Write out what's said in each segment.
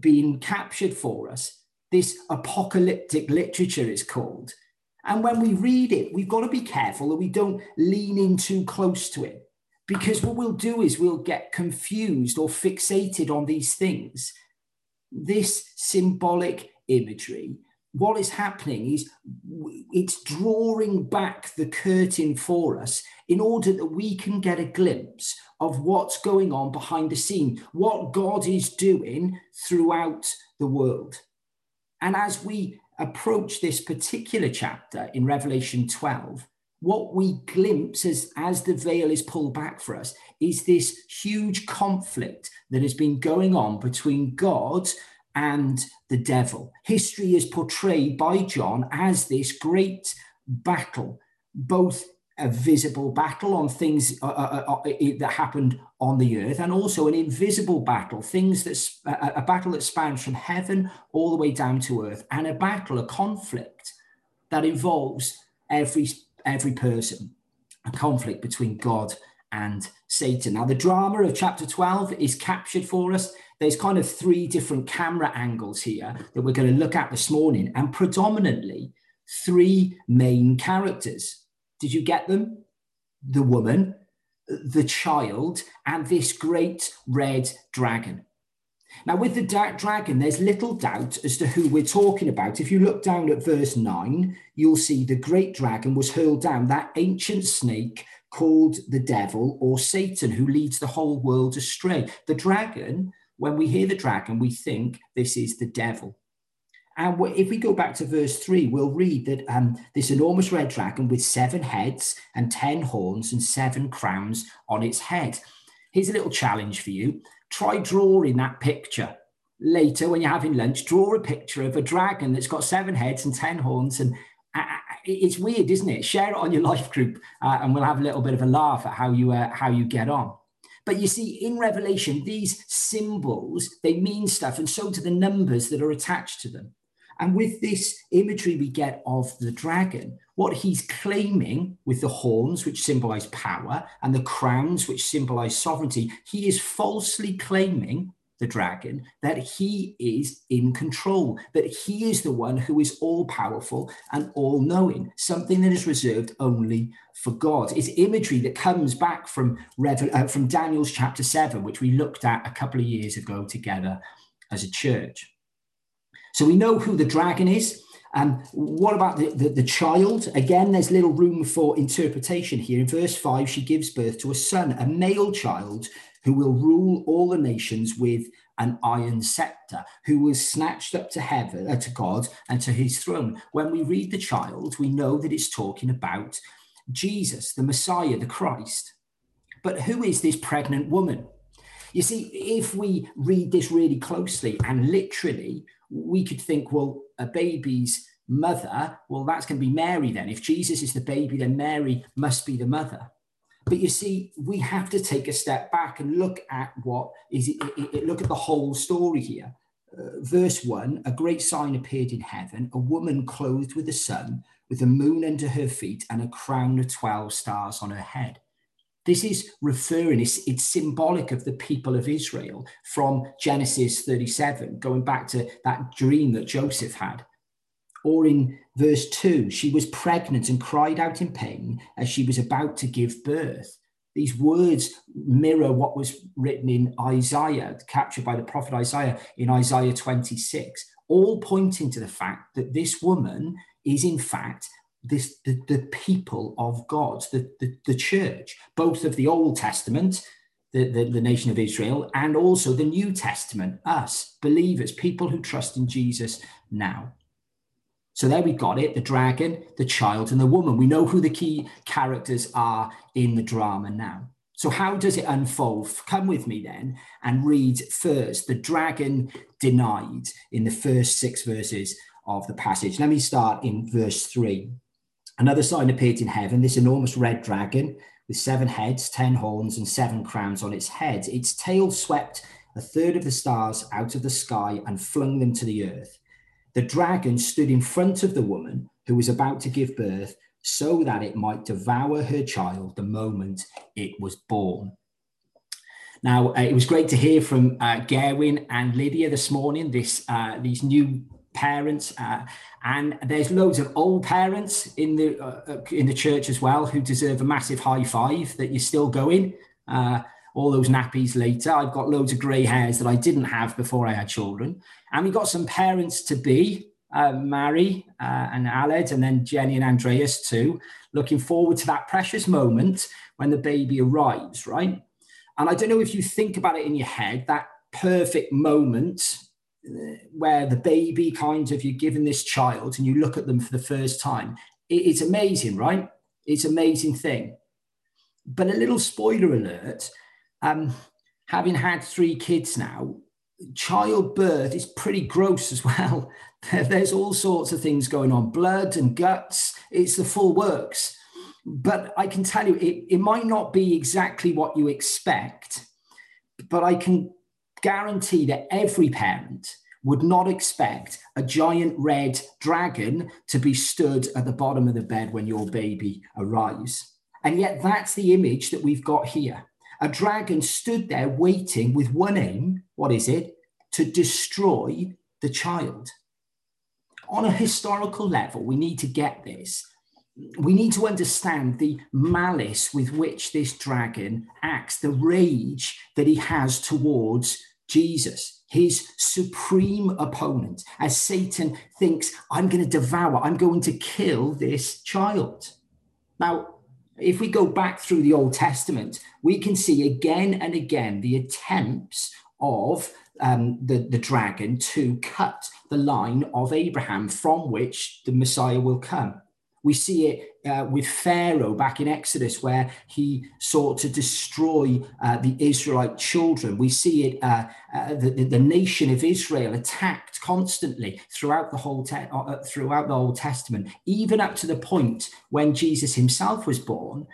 been captured for us. This apocalyptic literature is called. And when we read it, we've got to be careful that we don't lean in too close to it. Because what we'll do is we'll get confused or fixated on these things. This symbolic imagery, what is happening is it's drawing back the curtain for us in order that we can get a glimpse of what's going on behind the scene, what God is doing throughout the world. And as we approach this particular chapter in Revelation 12, what we glimpse as, as the veil is pulled back for us is this huge conflict that has been going on between God and the devil. History is portrayed by John as this great battle, both a visible battle on things uh, uh, uh, uh that happened on the earth, and also an invisible battle, things that a, a battle that spans from heaven all the way down to earth, and a battle, a conflict that involves every every person, a conflict between God and Satan. Now, the drama of chapter 12 is captured for us. There's kind of three different camera angles here that we're going to look at this morning, and predominantly three main characters. Did you get them? The woman, the child, and this great red dragon. Now, with the dark dragon, there's little doubt as to who we're talking about. If you look down at verse 9, you'll see the great dragon was hurled down, that ancient snake called the devil or Satan, who leads the whole world astray. The dragon, when we hear the dragon, we think this is the devil. And if we go back to verse 3, we'll read that um, this enormous red dragon with seven heads and ten horns and seven crowns on its head. Here's a little challenge for you try drawing that picture later when you're having lunch. Draw a picture of a dragon that's got seven heads and 10 horns. And uh, uh, it's weird, isn't it? Share it on your life group uh, and we'll have a little bit of a laugh at how you, uh, how you get on. But you see, in Revelation, these symbols, they mean stuff, and so do the numbers that are attached to them. And with this imagery we get of the dragon, what he's claiming with the horns, which symbolize power, and the crowns, which symbolize sovereignty, he is falsely claiming the dragon that he is in control, that he is the one who is all powerful and all knowing, something that is reserved only for God. It's imagery that comes back from, uh, from Daniel's chapter 7, which we looked at a couple of years ago together as a church. So we know who the dragon is. Um, what about the, the, the, child? Again, there's little room for interpretation here. In verse 5, she gives birth to a son, a male child who will rule all the nations with an iron scepter, who was snatched up to heaven, uh, to God, and to his throne. When we read the child, we know that it's talking about Jesus, the Messiah, the Christ. But who is this pregnant woman? You see, if we read this really closely and literally, we could think, well, a baby's mother, well, that's going to be Mary then. If Jesus is the baby, then Mary must be the mother. But you see, we have to take a step back and look at what is it, it, it look at the whole story here. Uh, verse 1 A great sign appeared in heaven, a woman clothed with the sun, with the moon under her feet, and a crown of 12 stars on her head. This is referring, it's, it's symbolic of the people of Israel from Genesis 37, going back to that dream that Joseph had. Or in verse 2, she was pregnant and cried out in pain as she was about to give birth. These words mirror what was written in Isaiah, captured by the prophet Isaiah in Isaiah 26, all pointing to the fact that this woman is, in fact, this the, the people of God, the, the, the church, both of the Old Testament, the, the, the nation of Israel, and also the New Testament, us, believers, people who trust in Jesus now. So there we got it the dragon, the child, and the woman. We know who the key characters are in the drama now. So, how does it unfold? Come with me then and read first the dragon denied in the first six verses of the passage. Let me start in verse three. Another sign appeared in heaven, this enormous red dragon with seven heads, ten horns, and seven crowns on its head. Its tail swept a third of the stars out of the sky and flung them to the earth. The dragon stood in front of the woman who was about to give birth so that it might devour her child the moment it was born. Now, uh, it was great to hear from uh, Gerwin and Lydia this morning, this, uh, these new parents. Uh, and there's loads of old parents in the, uh, uh, in the church as well who deserve a massive high five that you're still going. all those nappies later. I've got loads of grey hairs that I didn't have before I had children. And we got some parents to be, uh, Mary uh, and Aled, and then Jenny and Andreas too. Looking forward to that precious moment when the baby arrives, right? And I don't know if you think about it in your head, that perfect moment uh, where the baby kind of you're given this child and you look at them for the first time. it's amazing, right? It's amazing thing. But a little spoiler alert um, having had three kids now, childbirth is pretty gross as well. There's all sorts of things going on blood and guts, it's the full works. But I can tell you, it, it might not be exactly what you expect, but I can guarantee that every parent would not expect a giant red dragon to be stood at the bottom of the bed when your baby arrives. And yet, that's the image that we've got here. A dragon stood there waiting with one aim what is it? To destroy the child. On a historical level, we need to get this. We need to understand the malice with which this dragon acts, the rage that he has towards Jesus, his supreme opponent, as Satan thinks, I'm going to devour, I'm going to kill this child. Now, if we go back through the Old Testament, we can see again and again the attempts of um, the, the dragon to cut the line of Abraham from which the Messiah will come. We see it uh, with Pharaoh back in Exodus, where he sought to destroy uh, the Israelite children. We see it, uh, uh the, the, nation of Israel attacked constantly throughout the whole te- uh, uh, throughout the Old Testament, even up to the point when Jesus himself was born.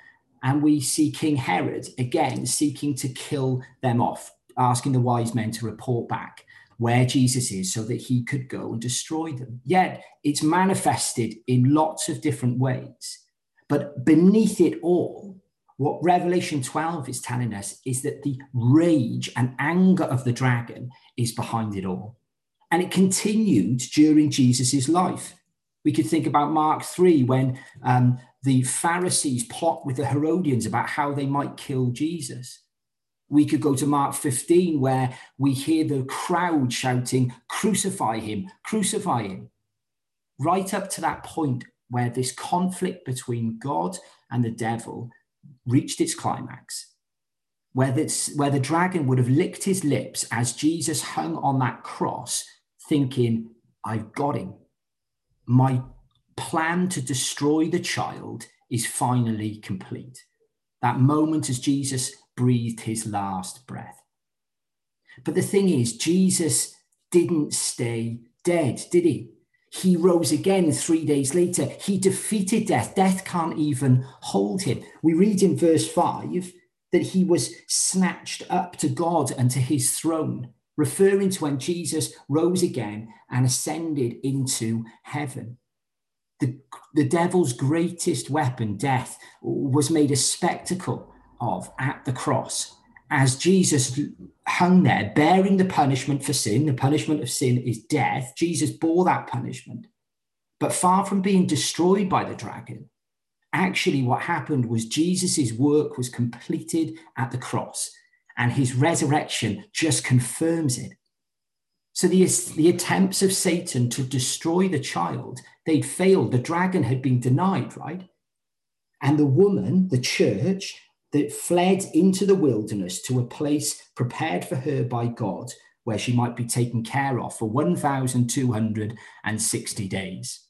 And we see King Herod again seeking to kill them off, asking the wise men to report back where Jesus is so that he could go and destroy them. Yet it's manifested in lots of different ways. But beneath it all, what Revelation 12 is telling us is that the rage and anger of the dragon is behind it all. And it continued during Jesus' life. We could think about Mark 3 when um, the Pharisees plot with the Herodians about how they might kill Jesus. We could go to Mark 15, where we hear the crowd shouting, Crucify him, crucify him. Right up to that point where this conflict between God and the devil reached its climax, where, this, where the dragon would have licked his lips as Jesus hung on that cross, thinking, I've got him. My plan to destroy the child is finally complete. That moment as Jesus breathed his last breath. But the thing is, Jesus didn't stay dead, did he? He rose again three days later. He defeated death. Death can't even hold him. We read in verse 5 that he was snatched up to God and to his throne, referring to when Jesus rose again and ascended into heaven. The, the devil's greatest weapon, death, was made a spectacle of at the cross as Jesus hung there bearing the punishment for sin. The punishment of sin is death. Jesus bore that punishment. But far from being destroyed by the dragon, actually what happened was Jesus's work was completed at the cross and his resurrection just confirms it. So the, the attempts of Satan to destroy the child, they'd failed. The dragon had been denied, right? And the woman, the church, that fled into the wilderness to a place prepared for her by God, where she might be taken care of for 1,260 days.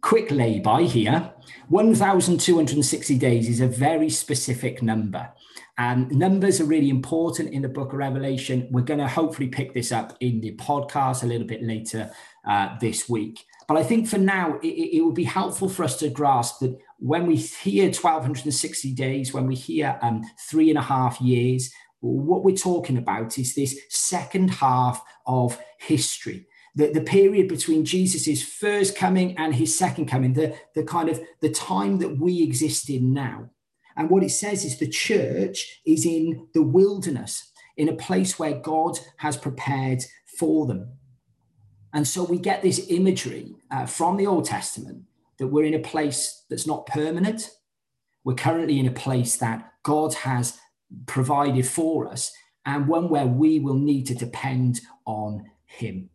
Quick lay-by here 1,260 days is a very specific number. And numbers are really important in the book of Revelation. We're going to hopefully pick this up in the podcast a little bit later uh, this week. But I think for now, it, it, would be helpful for us to grasp that when we hear 1260 days, when we hear um, three and a half years, what we're talking about is this second half of history. The, the period between Jesus's first coming and his second coming, the, the kind of the time that we exist in now. And what it says is the church is in the wilderness, in a place where God has prepared for them. And so we get this imagery uh, from the Old Testament that we're in a place that's not permanent. We're currently in a place that God has provided for us and one where we will need to depend on Him.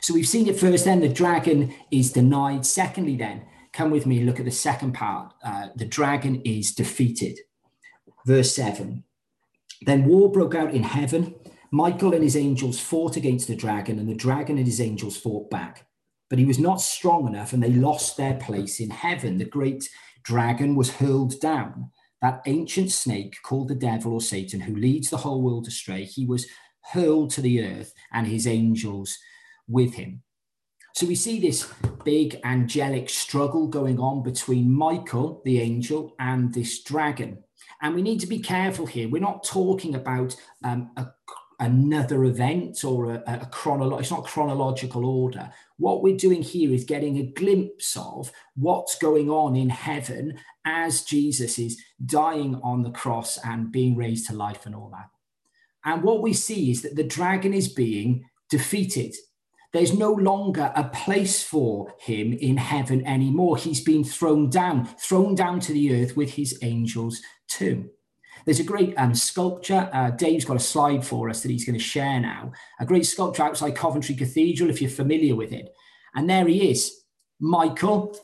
So we've seen it first, then the dragon is denied. Secondly, then, come with me, look at the second part. Uh, the dragon is defeated. Verse 7 Then war broke out in heaven. Michael and his angels fought against the dragon, and the dragon and his angels fought back. But he was not strong enough, and they lost their place in heaven. The great dragon was hurled down. That ancient snake called the devil or Satan, who leads the whole world astray, he was hurled to the earth, and his angels with him. So we see this big angelic struggle going on between Michael, the angel, and this dragon. And we need to be careful here. We're not talking about um, a, another event or a, a chronolo- it's not chronological order. What we're doing here is getting a glimpse of what's going on in heaven as Jesus is dying on the cross and being raised to life and all that. And what we see is that the dragon is being defeated. There's no longer a place for him in heaven anymore. He's been thrown down, thrown down to the earth with his angels too. There's a great um, sculpture. Uh, Dave's got a slide for us that he's going to share now. A great sculpture outside Coventry Cathedral, if you're familiar with it. And there he is, Michael,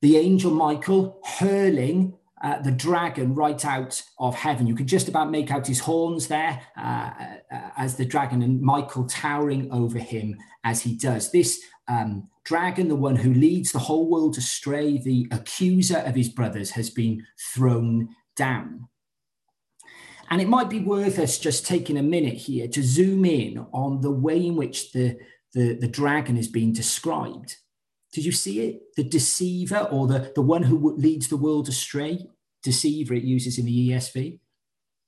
the angel Michael, hurling uh, the dragon right out of heaven. You can just about make out his horns there uh, uh, as the dragon and Michael towering over him as he does. This um, dragon, the one who leads the whole world astray, the accuser of his brothers, has been thrown down. And it might be worth us just taking a minute here to zoom in on the way in which the, the, the dragon is being described. Did you see it? The deceiver or the, the one who leads the world astray, deceiver, it uses in the ESV,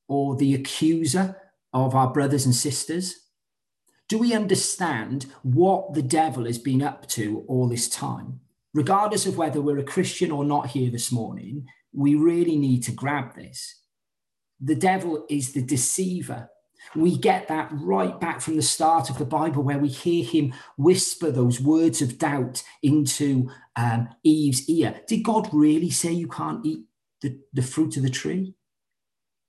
or the accuser of our brothers and sisters. Do we understand what the devil has been up to all this time? Regardless of whether we're a Christian or not here this morning, we really need to grab this. The devil is the deceiver we get that right back from the start of the Bible, where we hear him whisper those words of doubt into um, Eve's ear. Did God really say you can't eat the, the fruit of the tree?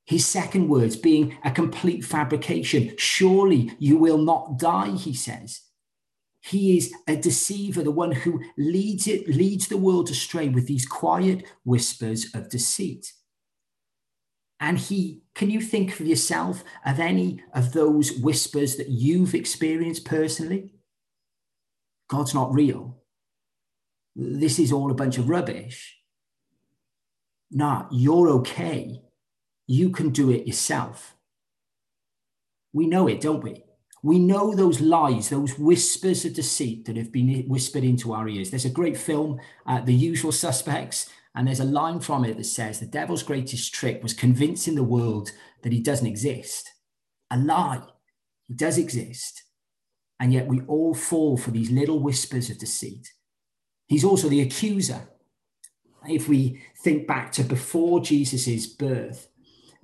His second words being a complete fabrication. Surely you will not die, he says. He is a deceiver, the one who leads it, leads the world astray with these quiet whispers of deceit. And he, can you think for yourself of any of those whispers that you've experienced personally? God's not real. This is all a bunch of rubbish. Nah, you're okay. You can do it yourself. We know it, don't we? We know those lies, those whispers of deceit that have been whispered into our ears. There's a great film, uh, The Usual Suspects, and there's a line from it that says the devil's greatest trick was convincing the world that he doesn't exist. A lie. He does exist. And yet we all fall for these little whispers of deceit. He's also the accuser. If we think back to before Jesus' birth,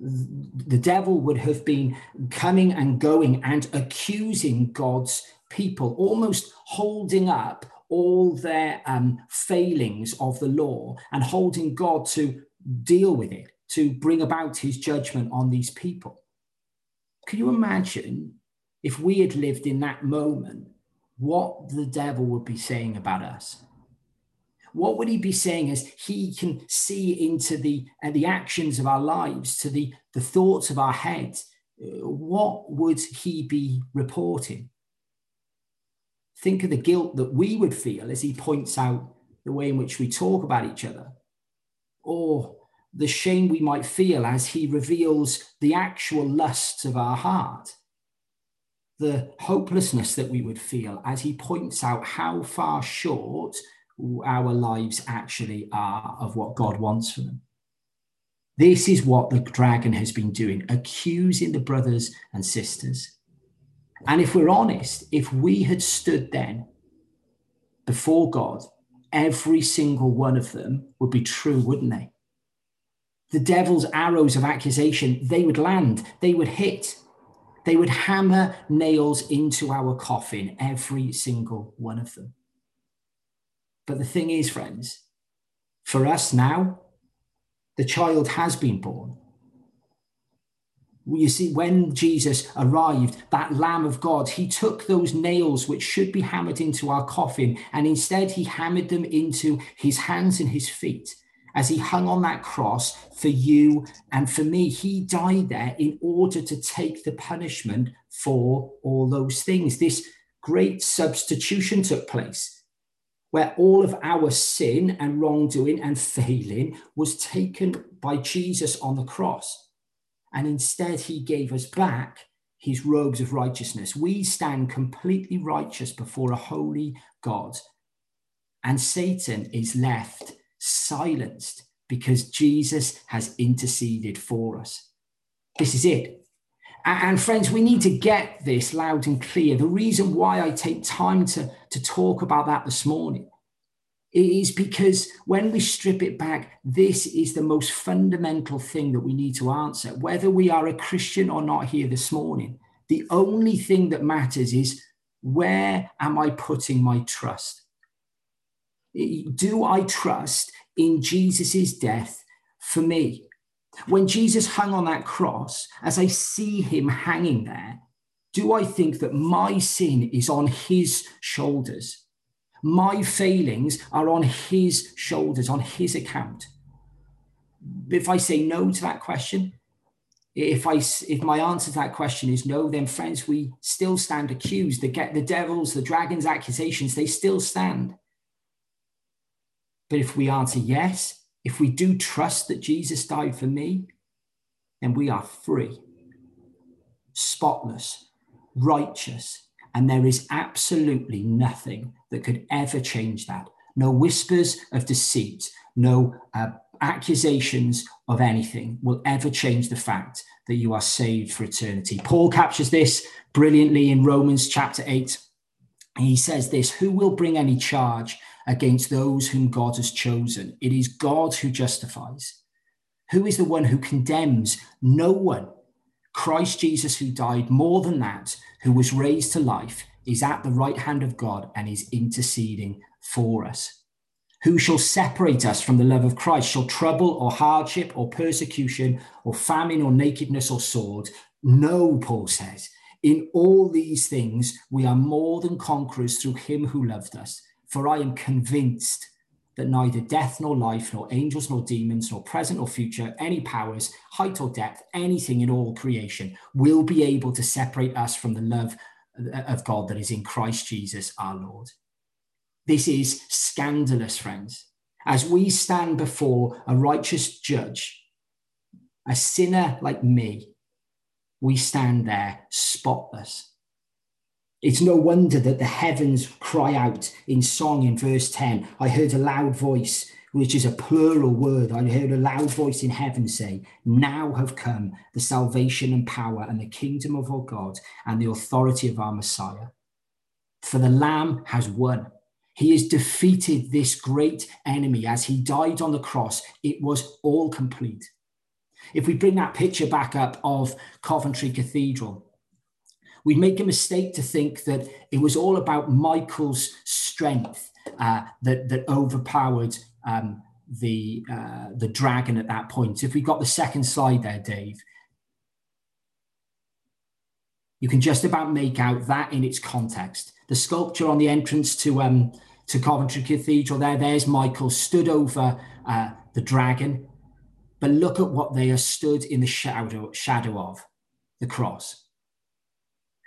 the devil would have been coming and going and accusing God's people, almost holding up all their um, failings of the law and holding God to deal with it, to bring about his judgment on these people. Can you imagine if we had lived in that moment, what the devil would be saying about us? What would he be saying as he can see into the, uh, the actions of our lives, to the, the thoughts of our heads? Uh, what would he be reporting? Think of the guilt that we would feel as he points out the way in which we talk about each other, or the shame we might feel as he reveals the actual lusts of our heart, the hopelessness that we would feel as he points out how far short our lives actually are of what God wants for them. This is what the dragon has been doing, accusing the brothers and sisters. And if we're honest, if we had stood then before God, every single one of them would be true, wouldn't they? The devil's arrows of accusation, they would land, they would hit, they would hammer nails into our coffin, every single one of them. But the thing is, friends, for us now, the child has been born. You see, when Jesus arrived, that Lamb of God, he took those nails which should be hammered into our coffin, and instead he hammered them into his hands and his feet as he hung on that cross for you and for me. He died there in order to take the punishment for all those things. This great substitution took place where all of our sin and wrongdoing and failing was taken by Jesus on the cross. And instead, he gave us back his robes of righteousness. We stand completely righteous before a holy God. And Satan is left silenced because Jesus has interceded for us. This is it. And friends, we need to get this loud and clear. The reason why I take time to, to talk about that this morning is because when we strip it back, this is the most fundamental thing that we need to answer. Whether we are a Christian or not here this morning, the only thing that matters is where am I putting my trust? Do I trust in Jesus' death for me? When Jesus hung on that cross, as I see him hanging there, do I think that my sin is on his shoulders? My failings are on his shoulders, on his account. If I say no to that question, if I if my answer to that question is no, then friends, we still stand accused. The get the devil's, the dragon's accusations, they still stand. But if we answer yes, if we do trust that Jesus died for me, then we are free, spotless, righteous, and there is absolutely nothing that could ever change that. No whispers of deceit, no uh, accusations of anything will ever change the fact that you are saved for eternity. Paul captures this brilliantly in Romans chapter 8. He says this Who will bring any charge against those whom God has chosen. It is God who justifies. Who is the one who condemns? No one. Christ Jesus, who died more than that, who was raised to life, is at the right hand of God and is interceding for us. Who shall separate us from the love of Christ? Shall trouble or hardship or persecution or famine or nakedness or sword? No, Paul says. In all these things, we are more than conquerors through him who loved us. For I am convinced that neither death nor life, nor angels nor demons, nor present or future, any powers, height or depth, anything in all creation will be able to separate us from the love uh, of God that is in Christ Jesus our Lord. This is scandalous, friends. As we stand before a righteous judge, a sinner like me, we stand there spotless it's no wonder that the heavens cry out in song in verse 10. I heard a loud voice, which is a plural word. I heard a loud voice in heaven say, Now have come the salvation and power and the kingdom of our God and the authority of our Messiah. For the Lamb has won. He has defeated this great enemy as he died on the cross. It was all complete. If we bring that picture back up of Coventry Cathedral, we make a mistake to think that it was all about Michael's strength uh, that, that overpowered um, the, uh, the dragon at that point. If we got the second slide there, Dave, you can just about make out that in its context. The sculpture on the entrance to, um, to Coventry Cathedral there, there's Michael stood over uh, the dragon. But look at what they are stood in the shadow, shadow of the cross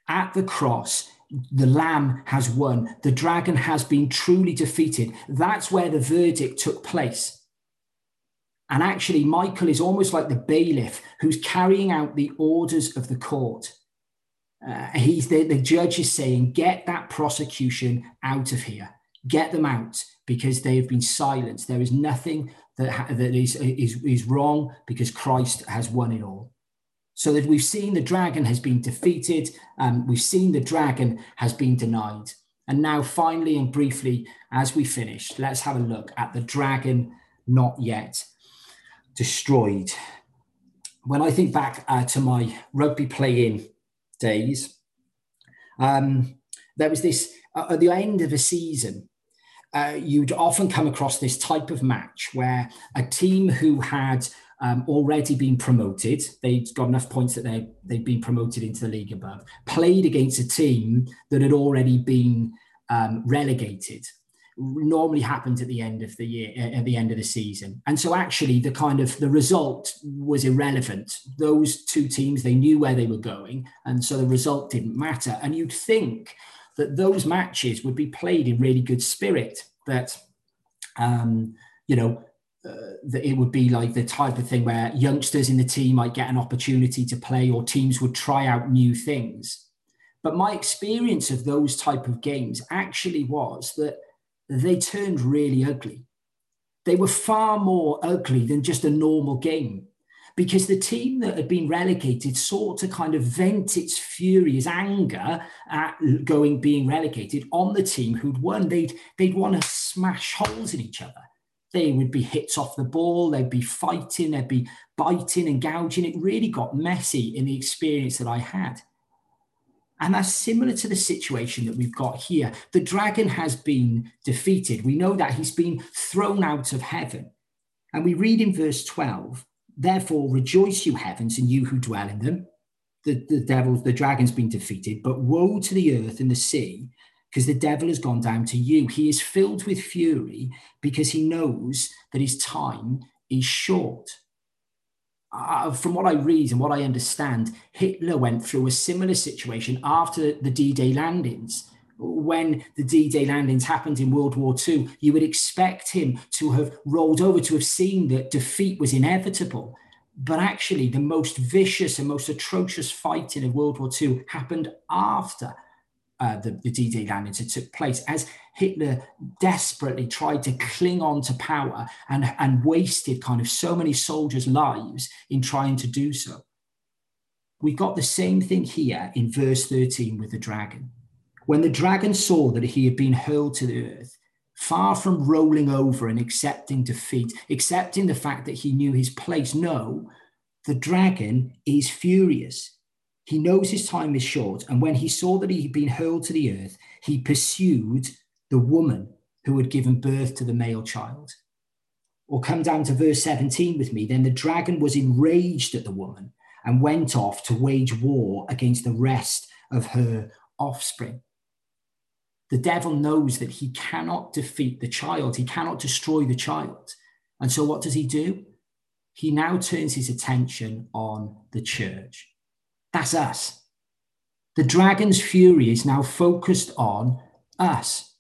at the cross, the lamb has won. The dragon has been truly defeated. That's where the verdict took place. And actually, Michael is almost like the bailiff who's carrying out the orders of the court. Uh, he's the, the judge is saying, get that prosecution out of here, get them out because they have been silenced. There is nothing that, ha- that is, is, is wrong because Christ has won it all. So that we've seen the dragon has been defeated, um, we've seen the dragon has been denied. And now, finally and briefly, as we finish, let's have a look at the dragon not yet. destroyed. When I think back uh, to my rugby playing days, um, there was this uh, at the end of a season. Uh, you'd often come across this type of match where a team who had um, already been promoted, they'd got enough points that they, they'd been promoted into the league above, played against a team that had already been um, relegated. Normally happens at the end of the year at the end of the season. And so actually the kind of the result was irrelevant. Those two teams they knew where they were going and so the result didn't matter. And you'd think that those matches would be played in really good spirit that um, you know that it would be like the type of thing where youngsters in the team might get an opportunity to play or teams would try out new things but my experience of those type of games actually was that they turned really ugly. They were far more ugly than just a normal game because the team that had been relegated sought to kind of vent its furious anger at going being relegated on the team who'd won. They'd they'd want to smash holes in each other. They would be hits off the ball, they'd be fighting, they'd be biting and gouging. It really got messy in the experience that I had. And that's similar to the situation that we've got here. The dragon has been defeated. We know that he's been thrown out of heaven. And we read in verse 12, therefore rejoice, you heavens, and you who dwell in them. The, the devil, the dragon's been defeated, but woe to the earth and the sea, because the devil has gone down to you. He is filled with fury because he knows that his time is short uh, from what I read and what I understand, Hitler went through a similar situation after the D Day landings. When the D Day landings happened in World War II, you would expect him to have rolled over, to have seen that defeat was inevitable. But actually, the most vicious and most atrocious fighting of World War II happened after uh, the, the D Day landings that took place as Hitler desperately tried to cling on to power and, and wasted kind of so many soldiers' lives in trying to do so. We got the same thing here in verse 13 with the dragon. When the dragon saw that he had been hurled to the earth, far from rolling over and accepting defeat, accepting the fact that he knew his place, no, the dragon is furious he knows his time is short. And when he saw that he had been hurled to the earth, he pursued the woman who had given birth to the male child. Or come down to verse 17 with me. Then the dragon was enraged at the woman and went off to wage war against the rest of her offspring. The devil knows that he cannot defeat the child, he cannot destroy the child. And so what does he do? He now turns his attention on the church. That's us. The dragon's fury is now focused on us.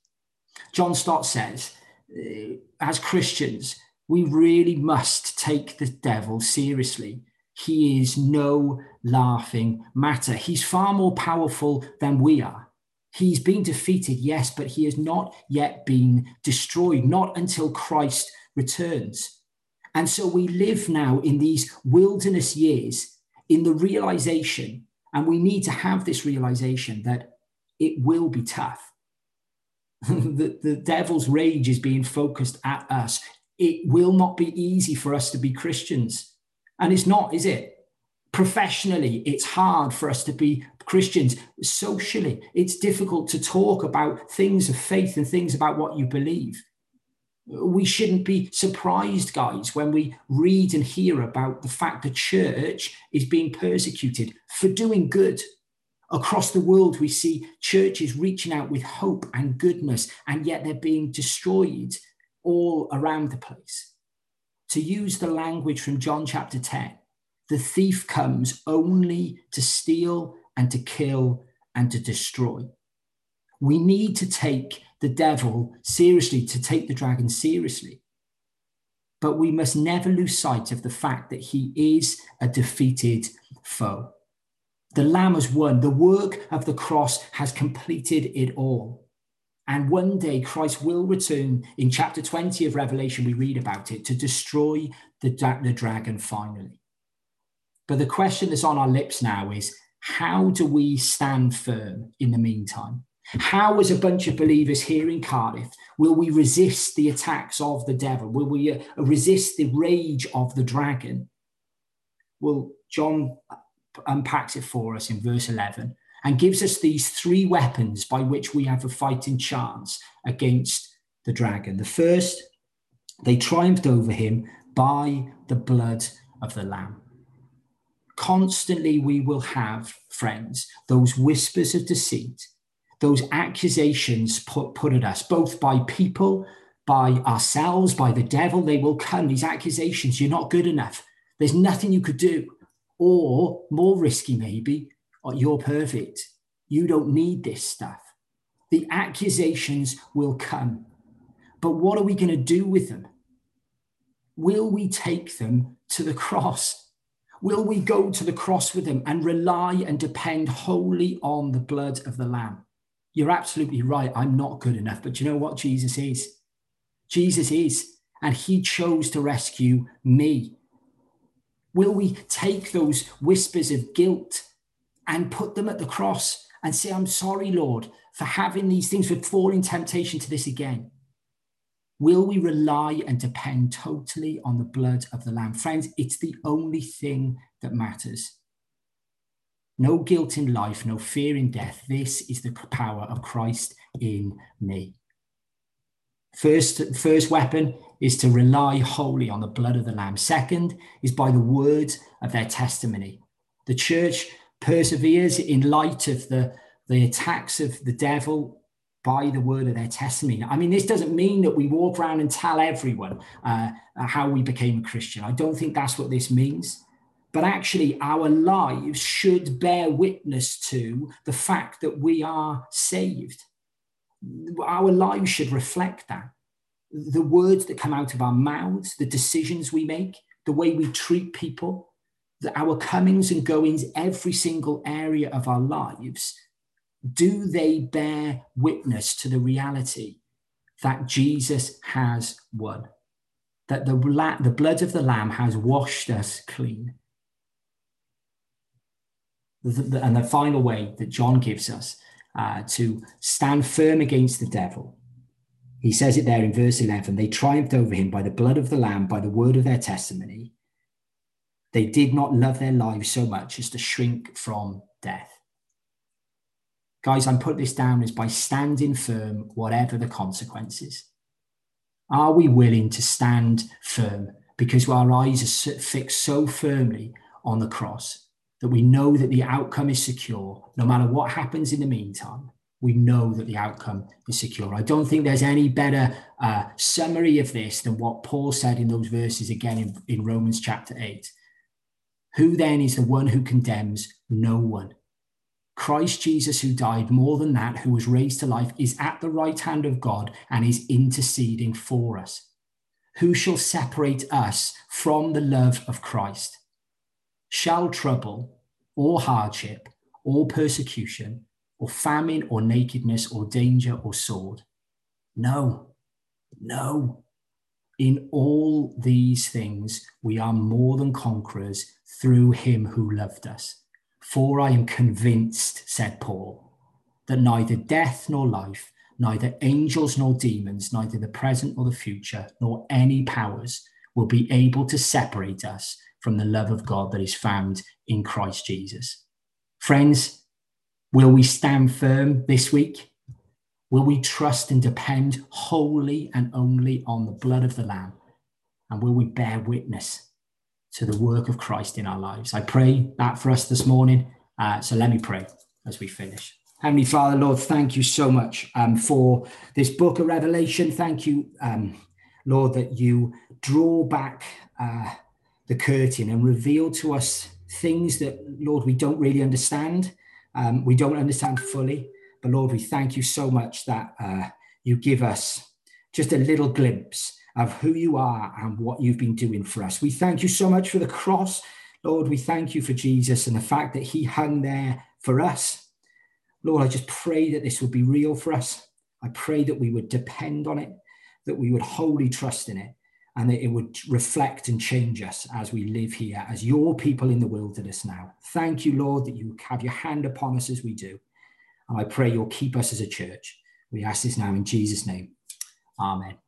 John Stott says, uh, as Christians, we really must take the devil seriously. He is no laughing matter. He's far more powerful than we are. He's been defeated, yes, but he has not yet been destroyed, not until Christ returns. And so we live now in these wilderness years in the realization, and we need to have this realization that it will be tough. the, the devil's rage is being focused at us. It will not be easy for us to be Christians. And it's not, is it? Professionally, it's hard for us to be Christians. Socially, it's difficult to talk about things of faith and things about what you believe we shouldn't be surprised, guys, when we read and hear about the fact the church is being persecuted for doing good. Across the world, we see churches reaching out with hope and goodness, and yet they're being destroyed all around the place. To use the language from John chapter 10, the thief comes only to steal and to kill and to destroy. We need to take the devil seriously, to take the dragon seriously. But we must never lose sight of the fact that he is a defeated foe. The Lamb has won. The work of the cross has completed it all. And one day Christ will return. In chapter 20 of Revelation, we read about it to destroy the, the dragon finally. But the question that's on our lips now is how do we stand firm in the meantime? How, as a bunch of believers here in Cardiff, Will we resist the attacks of the devil? Will we uh, resist the rage of the dragon? Well, John unpacks it for us in verse 11 and gives us these three weapons by which we have a fighting chance against the dragon. The first, they triumphed over him by the blood of the Lamb. Constantly, we will have, friends, those whispers of deceit, those accusations put, put at us, both by people, by ourselves, by the devil. They will come, these accusations. You're not good enough. There's nothing you could do. Or, more risky, maybe, uh, you're perfect. You don't need this stuff. The accusations will come. But what are we going to do with them? Will we take them to the cross? Will we go to the cross with them and rely and depend wholly on the blood of the Lamb? You're absolutely right. I'm not good enough. But you know what Jesus is? Jesus is. And he chose to rescue me. Will we take those whispers of guilt and put them at the cross and say, I'm sorry, Lord, for having these things, for falling temptation to this again? Will we rely and depend totally on the blood of the Lamb? Friends, it's the only thing that matters. No guilt in life, no fear in death. This is the power of Christ in me. First, first weapon is to rely wholly on the blood of the Lamb. Second is by the word of their testimony. The church perseveres in light of the, the attacks of the devil by the word of their testimony. I mean, this doesn't mean that we walk around and tell everyone uh, how we became a Christian. I don't think that's what this means. But actually, our lives should bear witness to the fact that we are saved. Our lives should reflect that. The words that come out of our mouths, the decisions we make, the way we treat people, our comings and goings, every single area of our lives, do they bear witness to the reality that Jesus has won? That the, the blood of the Lamb has washed us clean. And the final way that John gives us uh, to stand firm against the devil, he says it there in verse 11 they triumphed over him by the blood of the Lamb, by the word of their testimony, they did not love their lives so much as to shrink from death. Guys, I'm put this down as by standing firm, whatever the consequences. Are we willing to stand firm because our eyes are fixed so firmly on the cross that we know that the outcome is secure, no matter what happens in the meantime? We know that the outcome is secure. I don't think there's any better uh, summary of this than what Paul said in those verses again in, in Romans chapter 8. Who then is the one who condemns? No one. Christ Jesus, who died more than that, who was raised to life, is at the right hand of God and is interceding for us. Who shall separate us from the love of Christ? Shall trouble or hardship or persecution or famine or nakedness or danger or sword? No, no. In all these things, we are more than conquerors through him who loved us. For I am convinced, said Paul, that neither death nor life, neither angels nor demons, neither the present nor the future, nor any powers will be able to separate us from the love of God that is found in Christ Jesus. Friends, will we stand firm this week? Will we trust and depend wholly and only on the blood of the Lamb? And will we bear witness to the work of Christ in our lives? I pray that for us this morning. Uh, so let me pray as we finish. Heavenly Father, Lord, thank you so much um, for this book of Revelation. Thank you, um, Lord, that you draw back uh, the curtain and reveal to us things that, Lord, we don't really understand. Um, we don't understand fully. But Lord, we thank you so much that uh, you give us just a little glimpse of who you are and what you've been doing for us. We thank you so much for the cross. Lord, we thank you for Jesus and the fact that he hung there for us. Lord, I just pray that this would be real for us. I pray that we would depend on it, that we would wholly trust in it, and that it would reflect and change us as we live here as your people in the wilderness now. Thank you, Lord, that you have your hand upon us as we do. And I pray you'll keep us as a church. We ask this now in Jesus' name. Amen.